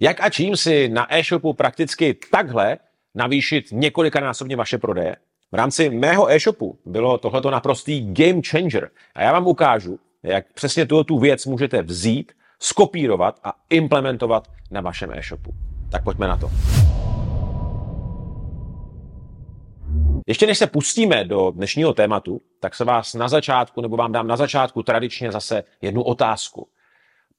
Jak a čím si na e-shopu prakticky takhle navýšit několikanásobně vaše prodeje? V rámci mého e-shopu bylo tohleto naprostý game changer a já vám ukážu, jak přesně tuto tu věc můžete vzít, skopírovat a implementovat na vašem e-shopu. Tak pojďme na to. Ještě než se pustíme do dnešního tématu, tak se vás na začátku, nebo vám dám na začátku tradičně zase jednu otázku.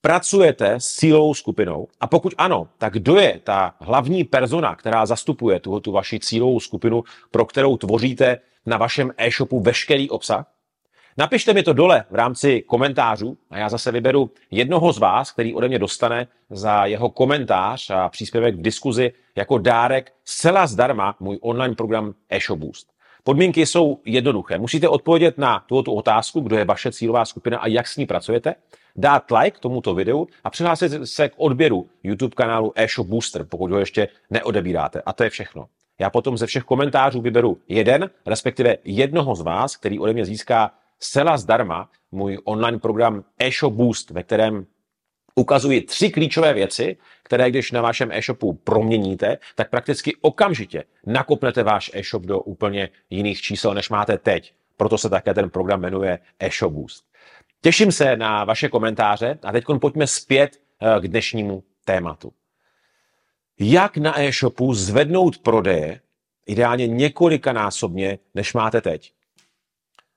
Pracujete s cílovou skupinou a pokud ano, tak kdo je ta hlavní persona, která zastupuje tuto tu vaši cílovou skupinu, pro kterou tvoříte na vašem e-shopu veškerý obsah? Napište mi to dole v rámci komentářů a já zase vyberu jednoho z vás, který ode mě dostane za jeho komentář a příspěvek v diskuzi jako dárek zcela zdarma můj online program eShop Boost. Podmínky jsou jednoduché. Musíte odpovědět na tuto otázku, kdo je vaše cílová skupina a jak s ní pracujete, dát like tomuto videu a přihlásit se k odběru YouTube kanálu eShop Booster, pokud ho ještě neodebíráte. A to je všechno. Já potom ze všech komentářů vyberu jeden, respektive jednoho z vás, který ode mě získá zcela zdarma můj online program eShop Boost, ve kterém ukazuji tři klíčové věci, které když na vašem e-shopu proměníte, tak prakticky okamžitě nakopnete váš e-shop do úplně jiných čísel, než máte teď. Proto se také ten program jmenuje e-shop Boost. Těším se na vaše komentáře a teď pojďme zpět eh, k dnešnímu tématu. Jak na e-shopu zvednout prodeje ideálně několikanásobně, než máte teď?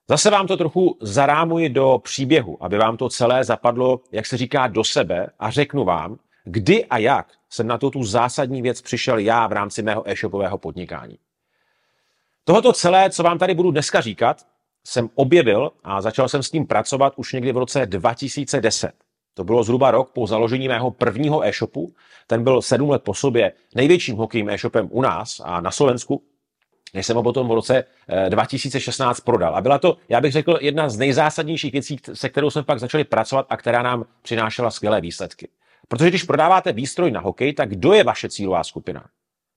Zase vám to trochu zarámuji do příběhu, aby vám to celé zapadlo, jak se říká, do sebe a řeknu vám, kdy a jak jsem na tu zásadní věc přišel já v rámci mého e-shopového podnikání. Tohoto celé, co vám tady budu dneska říkat, jsem objevil a začal jsem s tím pracovat už někdy v roce 2010. To bylo zhruba rok po založení mého prvního e-shopu. Ten byl sedm let po sobě největším hokejím e-shopem u nás a na Slovensku než jsem ho potom v roce 2016 eh, prodal. A byla to, já bych řekl, jedna z nejzásadnějších věcí, se kterou jsme pak začali pracovat a která nám přinášela skvělé výsledky. Protože když prodáváte výstroj na hokej, tak kdo je vaše cílová skupina?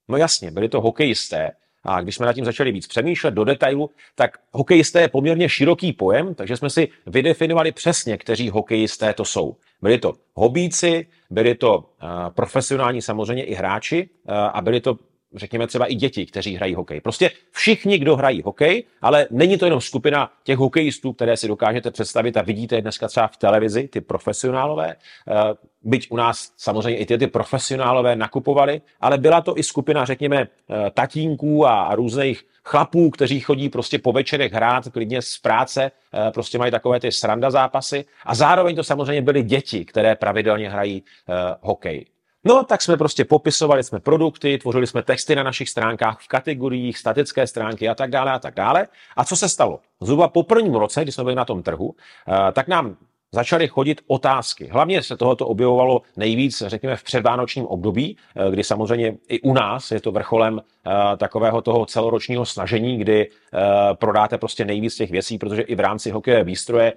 No jasně, byli to hokejisté. A když jsme nad tím začali víc přemýšlet do detailu, tak hokejisté je poměrně široký pojem, takže jsme si vydefinovali přesně, kteří hokejisté to jsou. Byli to hobíci, byli to uh, profesionální samozřejmě i hráči uh, a byli to řekněme třeba i děti, kteří hrají hokej. Prostě všichni, kdo hrají hokej, ale není to jenom skupina těch hokejistů, které si dokážete představit a vidíte dneska třeba v televizi, ty profesionálové. Eh, byť u nás samozřejmě i ty, ty profesionálové nakupovali, ale byla to i skupina, řekněme, eh, tatínků a různých chlapů, kteří chodí prostě po večerech hrát klidně z práce, eh, prostě mají takové ty sranda zápasy a zároveň to samozřejmě byly děti, které pravidelně hrají hokej. No, tak jsme prostě popisovali jsme produkty, tvořili jsme texty na našich stránkách v kategoriích, statické stránky a tak dále a tak dále. A co se stalo? Zhruba po prvním roce, kdy jsme byli na tom trhu, eh, tak nám začaly chodit otázky. Hlavně se tohoto objevovalo nejvíc, řekněme, v předvánočním období, eh, kdy samozřejmě i u nás je to vrcholem eh, takového toho celoročního snažení, kdy prodáte prostě nejvíc těch věcí, protože i v rámci hokejové výstroje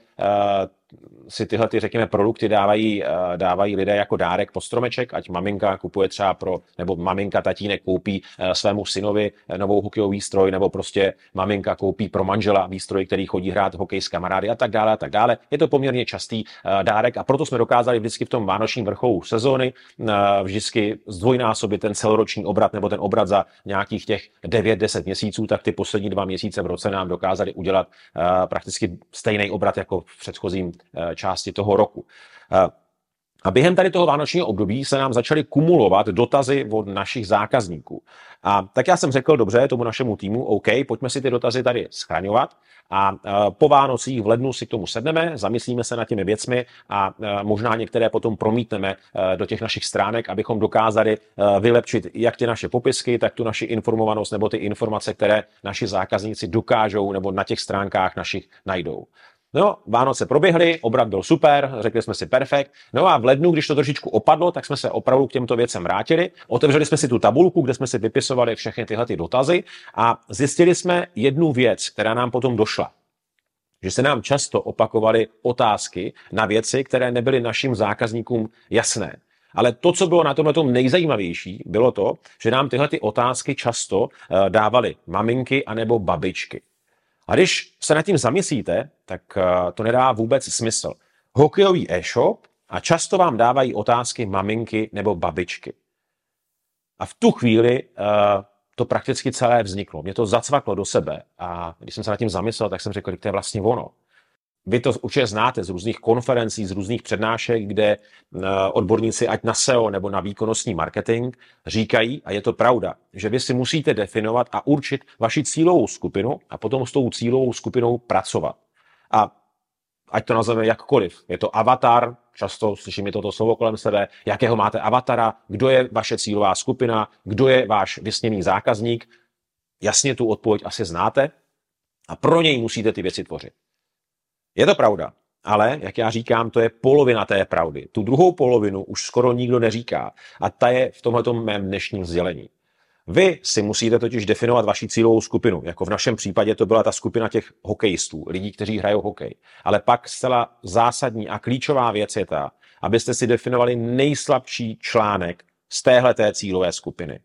si tyhle, ty, řekněme, produkty dávají, eh, dávají lidé jako dárek po stromeček, ať maminka kupuje třeba pro, nebo maminka, tatínek koupí eh, svému synovi eh, novou hokejový výstroj, nebo prostě maminka koupí pro manžela výstroj, který chodí hrát hokej s kamarády a tak dále a tak dále. Je to poměrně častý dárek a proto jsme dokázali vždycky v tom vánočním vrcholu sezóny vždycky zdvojnásobit ten celoroční obrat nebo ten obrat za nějakých těch 9-10 měsíců, tak ty poslední dva měsíce v roce nám dokázali udělat prakticky stejný obrat jako v předchozím části toho roku. Eh, a během tady toho vánočního období se nám začaly kumulovat dotazy od našich zákazníků. A tak já jsem řekl, dobře, tomu našemu týmu, OK, pojďme si ty dotazy tady schraňovat a eh, po Vánocích v lednu si k tomu sedneme, zamyslíme se nad těmi věcmi a možná některé potom promítneme do těch našich stránek, abychom dokázali vylepšit jak ty naše popisky, tak tu naši informovanost nebo ty informace, které naši zákazníci dokážou nebo na těch stránkách našich najdou. No, Vánoce proběhly, obrat byl super, řekli jsme si perfekt. No a v lednu, když to trošičku opadlo, tak jsme se opravdu k těmto věcem vrátili. Otevřeli jsme si tu tabulku, kde jsme si vypisovali všechny tyhle ty dotazy a zjistili jsme jednu věc, která nám potom došla. Že se nám často opakovaly otázky na věci, které nebyly našim zákazníkům jasné. Ale to, co bylo na tomhle tom nejzajímavější, bylo to, že nám tyhle ty otázky často eh, dávaly maminky anebo babičky. A když se nad tím zamyslíte, tak eh, to nedá vůbec smysl. Hokejový e-shop A často vám dávají otázky maminky nebo babičky. A v tu chvíli uh, to prakticky celé vzniklo. Mě to zacvaklo do sebe a když jsem se nad tím zamyslel, tak jsem řekl, že to je vlastně ono. Vy to určitě znáte z různých konferencí, z různých přednášek, kde uh, odborníci, ať na SEO nebo na výkonnostní marketing, říkají, a je to pravda, že vy si musíte definovat a určit vaši cílovou skupinu a potom s tou cílovou skupinou pracovat. A ať to nazveme jakkoliv. Je to avatar, často slyším mi toto slovo kolem sebe, jakého máte avatara, kdo je vaše cílová skupina, kdo je váš vysněný zákazník. Jasně tu odpověď asi znáte a pro něj musíte ty věci tvořit. Je to pravda, ale, jak já říkám, to je polovina té pravdy. Tu druhou polovinu už skoro nikdo neříká a ta je v tomto mém dnešním sdělení. Vy si musíte totiž definovat vaši cílovou skupinu. Jako v našem případě to byla ta skupina těch hokejistů, lidí, kteří hrajou hokej. Ale pak zcela zásadní a klíčová věc je ta, abyste si definovali nejslabší článek z téhle té cílové skupiny.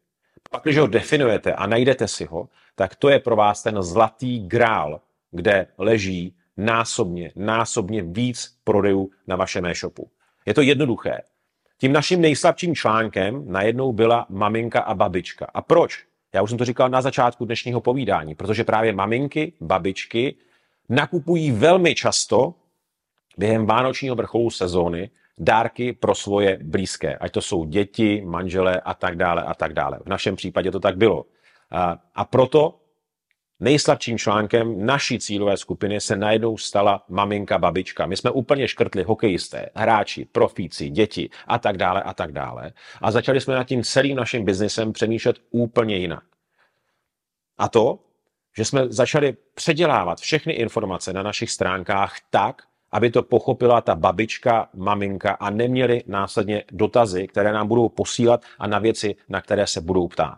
Pak, když ho definujete a najdete si ho, tak to je pro vás ten zlatý grál, kde leží násobně, násobně víc prodejů na vašem e-shopu. Je to jednoduché. Tím naším nejslabším článkem najednou byla maminka a babička. A proč? Já už jsem to říkal na začátku dnešního povídání, protože právě maminky, babičky nakupují velmi často během vánočního vrcholu sezóny dárky pro svoje blízké, ať to jsou děti, manžele a tak dále a tak dále. V našem případě to tak bylo. A, a proto nejslabším článkem naší cílové skupiny se najednou stala maminka, babička. My jsme úplně škrtli hokejisté, hráči, profíci, děti a tak dále a tak dále. A začali jsme nad tím celým naším biznesem přemýšlet úplně jinak. A to, že jsme začali předělávat všechny informace na našich stránkách tak, aby to pochopila ta babička, maminka a neměli následně dotazy, které nám budou posílat a na věci, na které se budou ptát.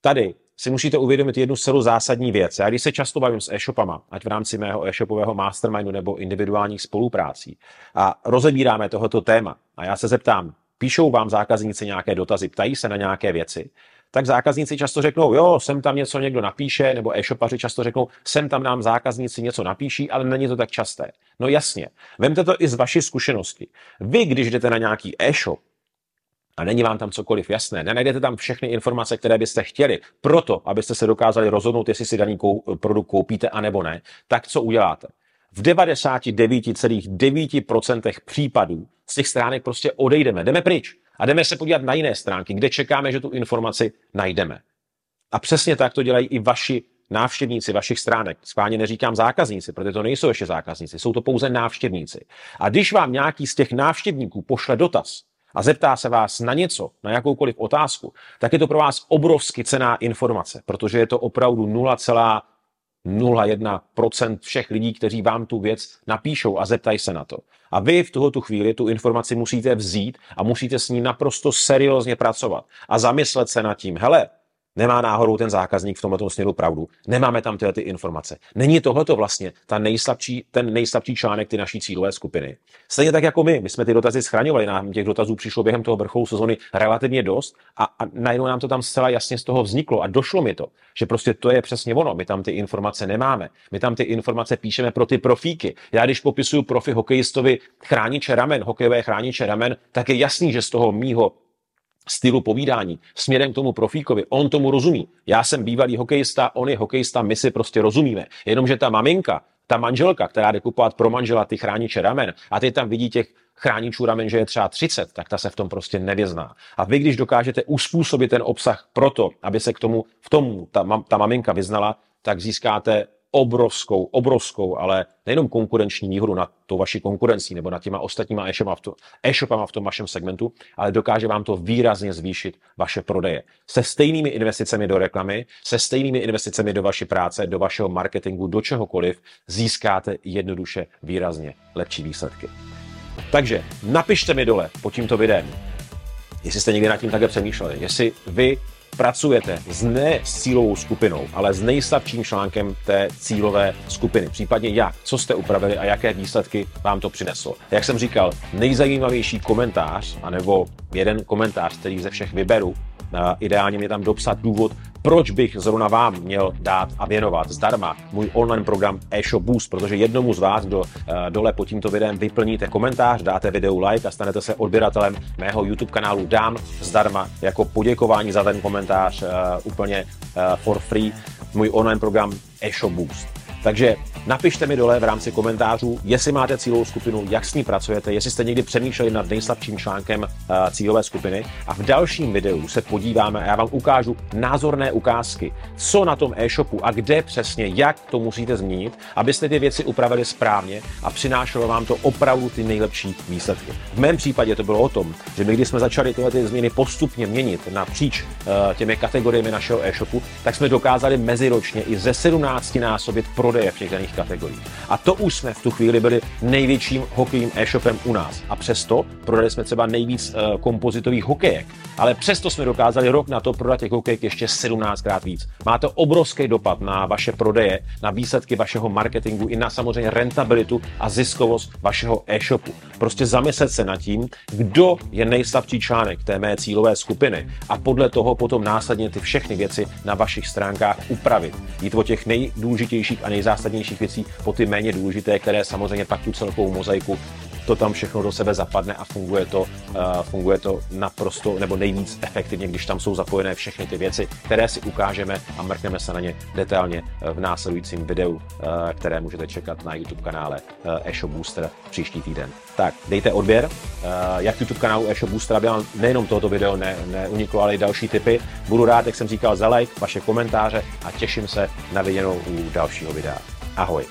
Tady si musíte uvědomit jednu celou zásadní věc. Já když se často bavím s e-shopama, ať v rámci mého e-shopového mastermindu nebo individuálních spoluprácí a rozebíráme tohoto téma a já se zeptám, píšou vám zákazníci nějaké dotazy, ptají se na nějaké věci, tak zákazníci často řeknou, jo, sem tam něco někdo napíše, nebo e-shopaři často řeknou, sem tam nám zákazníci něco napíší, ale není to tak časté. No jasně, vemte to i z vaší zkušenosti. Vy, když jdete na nějaký e-shop, a není vám tam cokoliv jasné, nenajdete tam všechny informace, které byste chtěli, proto, abyste se dokázali rozhodnout, jestli si daný produkt koupíte a nebo ne, tak co uděláte? V 99,9% případů z těch stránek prostě odejdeme, jdeme pryč a jdeme se podívat na jiné stránky, kde čekáme, že tu informaci najdeme. A přesně tak to dělají i vaši návštěvníci vašich stránek. Schválně neříkám zákazníci, protože to nejsou ještě zákazníci, jsou to pouze návštěvníci. A když vám nějaký z těch návštěvníků pošle dotaz, a zeptá se vás na něco, na jakoukoliv otázku, tak je to pro vás obrovsky cená informace, protože je to opravdu 0,01% všech lidí, kteří vám tu věc napíšou a zeptají se na to. A vy v tuto chvíli tu informaci musíte vzít a musíte s ní naprosto seriózně pracovat a zamyslet se nad tím, hele, Nemá náhodou ten zákazník v tomto směru pravdu. Nemáme tam tyhle ty informace. Není tohleto vlastně ta nejslabší, ten nejslabší článek ty naší cílové skupiny. Stejně tak jako my. My jsme ty dotazy schraňovali. Nám těch dotazů přišlo během toho vrcholu sezóny relativně dost a, a najednou nám to tam zcela jasně z toho vzniklo a došlo mi to, že prostě to je přesně ono. My tam ty informace nemáme. My tam ty informace píšeme pro ty profíky. Já když popisuju profi hokejistovi chrániče ramen, hokejové chrániče ramen, tak je jasný, že z toho mýho stylu povídání směrem k tomu profíkovi. On tomu rozumí. Já jsem bývalý hokejista, on je hokejista, my si prostě rozumíme. Jenomže ta maminka, ta manželka, která jde kupovat pro manžela ty chrániče ramen a ty tam vidí těch chráničů ramen, že je třeba 30, tak ta se v tom prostě nevyzná. A vy, když dokážete uspůsobit ten obsah proto, aby se k tomu, v tomu ta, ta maminka vyznala, tak získáte obrovskou, obrovskou, ale nejenom konkurenční výhodu na tou vaší konkurencí nebo nad těma ostatníma e-shopama v tom vašem segmentu, ale dokáže vám to výrazně zvýšit vaše prodeje. Se stejnými investicemi do reklamy, se stejnými investicemi do vaší práce, do vašeho marketingu, do čehokoliv, získáte jednoduše výrazně lepší výsledky. Takže napište mi dole pod tímto videem, jestli jste někdy nad tím takhle přemýšleli, jestli vy pracujete s ne s cílovou skupinou, ale s nejslabším článkem té cílové skupiny. Případně jak, co jste upravili a jaké výsledky vám to přineslo. Jak jsem říkal, nejzajímavější komentář, anebo jeden komentář, který ze všech vyberu, ideálně mi tam dopsat důvod, proč bych zrovna vám měl dát a věnovat zdarma můj online program e-shop Boost, protože jednomu z vás, kdo uh, dole pod tímto videem vyplníte komentář, dáte videu like a stanete se odběratelem mého YouTube kanálu, dám zdarma jako poděkování za ten komentář uh, úplně uh, for free můj online program e-shop Boost. Takže napište mi dole v rámci komentářů, jestli máte cílovou skupinu, jak s ní pracujete, jestli jste někdy přemýšleli nad nejslabším článkem uh, cílové skupiny. A v dalším videu se podíváme a já vám ukážu názorné ukázky, co na tom e-shopu a kde přesně, jak to musíte změnit, abyste ty věci upravili správně a přinášelo vám to opravdu ty nejlepší výsledky. V mém případě to bylo o tom, že my, když jsme začali tyhle ty změny postupně měnit napříč uh, těmi kategoriemi našeho e-shopu, tak jsme dokázali meziročně i ze 17 násobit prodeje v těch daných kategoriích. A to už jsme v tu chvíli byli největším hokejovým e-shopem u nás. A přesto prodali jsme třeba nejvíc uh, kompozitových hokejek. Ale přesto jsme dokázali rok na to prodat těch hokejek ještě 17krát víc. Má to obrovský dopad na vaše prodeje, na výsledky vašeho marketingu i na samozřejmě rentabilitu a ziskovost vašeho e-shopu. Prostě zamyslet se nad tím, kdo je nejslabší článek té mé cílové skupiny a podle toho potom následně ty všechny věci na vašich stránkách upravit. Jít o těch nejdůležitějších a nejzásadnějších věcí po ty méně důležité, které samozřejmě pak tu celkovou mozaiku to tam všechno do sebe zapadne a funguje to, uh, funguje to naprosto nebo nejvíc efektivně, když tam jsou zapojené všechny ty věci, které si ukážeme a mrkneme se na ně detailně v následujícím videu, uh, které můžete čekat na YouTube kanále eShop Booster příští týden. Tak, dejte odběr, jak YouTube kanálu eShop Booster, aby vám nejenom tohoto video ne, neuniklo, ale i další typy. Budu rád, jak jsem říkal, za like, vaše komentáře a těším se na viděnou u dalšího videa. Ahoj.